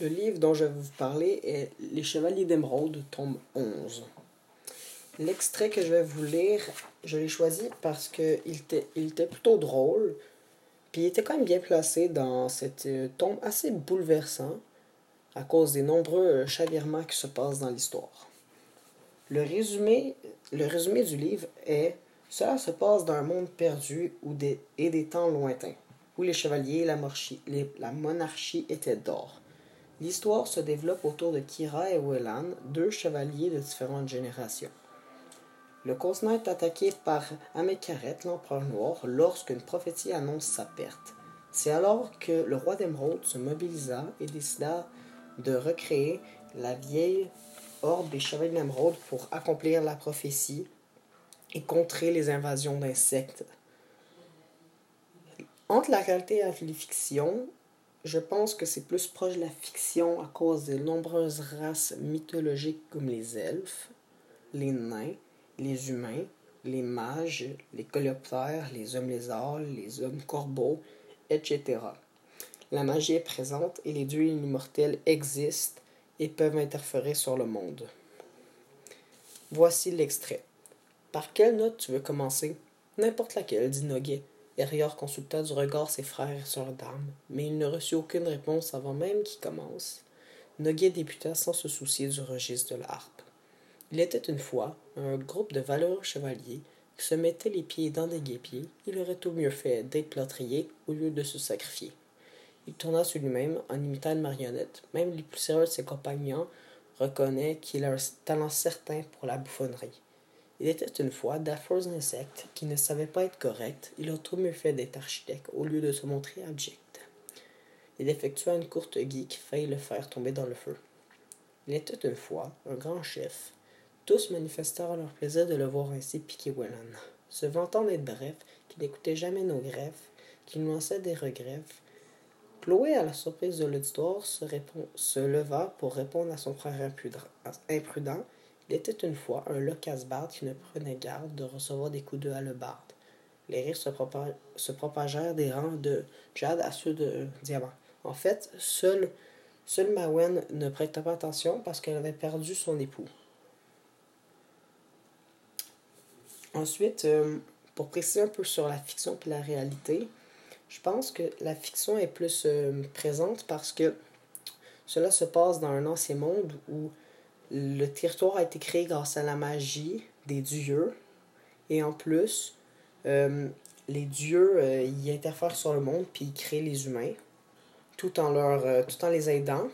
Le livre dont je vais vous parler est Les Chevaliers d'Émeraude, tome 11. L'extrait que je vais vous lire, je l'ai choisi parce qu'il était, il était plutôt drôle, puis il était quand même bien placé dans cette euh, tombe assez bouleversant à cause des nombreux euh, chavirements qui se passent dans l'histoire. Le résumé, le résumé du livre est Cela se passe dans un monde perdu et des temps lointains, où les chevaliers et la monarchie étaient d'or. L'histoire se développe autour de Kira et Wellan, deux chevaliers de différentes générations. Le continent est attaqué par Amekaret, l'empereur noir, lorsqu'une prophétie annonce sa perte. C'est alors que le roi d'Émeraude se mobilisa et décida de recréer la vieille horde des chevaliers d'Émeraude pour accomplir la prophétie et contrer les invasions d'insectes. Entre la réalité et la fiction, je pense que c'est plus proche de la fiction à cause des nombreuses races mythologiques comme les elfes, les nains, les humains, les mages, les coléoptères, les hommes lézards, les hommes corbeaux, etc. La magie est présente et les dieux immortels existent et peuvent interférer sur le monde. Voici l'extrait. Par quelle note tu veux commencer? N'importe laquelle, dit Noguet. Consulta du regard ses frères et sœurs d'armes, mais il ne reçut aucune réponse avant même qu'il commence. Noguet débuta sans se soucier du registre de l'harpe. Il était une fois un groupe de valeureux chevaliers qui se mettaient les pieds dans des guépiers. Il aurait tout mieux fait d'être plâtrier au lieu de se sacrifier. Il tourna sur lui-même en imitant une marionnette. Même les plus sérieux de ses compagnons reconnaissent qu'il a un talent certain pour la bouffonnerie. Il était une fois d'affreux insectes qui ne savaient pas être corrects. Il aurait tout mieux fait d'être architecte au lieu de se montrer abject. Il effectua une courte guille qui faillit le faire tomber dans le feu. Il était une fois un grand chef tous manifestèrent leur plaisir de le voir ainsi piquer Wellan. Se vantant d'être bref, qui n'écoutait jamais nos greffes, qui nous lançait des regrets. Chloé, à la surprise de l'auditoire, se, se, leva pour répondre à son frère imprudent. Il était une fois un locas-barde qui ne prenait garde de recevoir des coups de hallebarde. Les rires se, propagèrent des rangs de Jade à ceux de Diamant. En fait, seul, seul Mawen ne prêta pas attention parce qu'elle avait perdu son époux. Ensuite, euh, pour préciser un peu sur la fiction et la réalité, je pense que la fiction est plus euh, présente parce que cela se passe dans un ancien monde où le territoire a été créé grâce à la magie des dieux et en plus, euh, les dieux y interfèrent sur le monde puis ils créent les humains tout en, leur, tout en les aidant.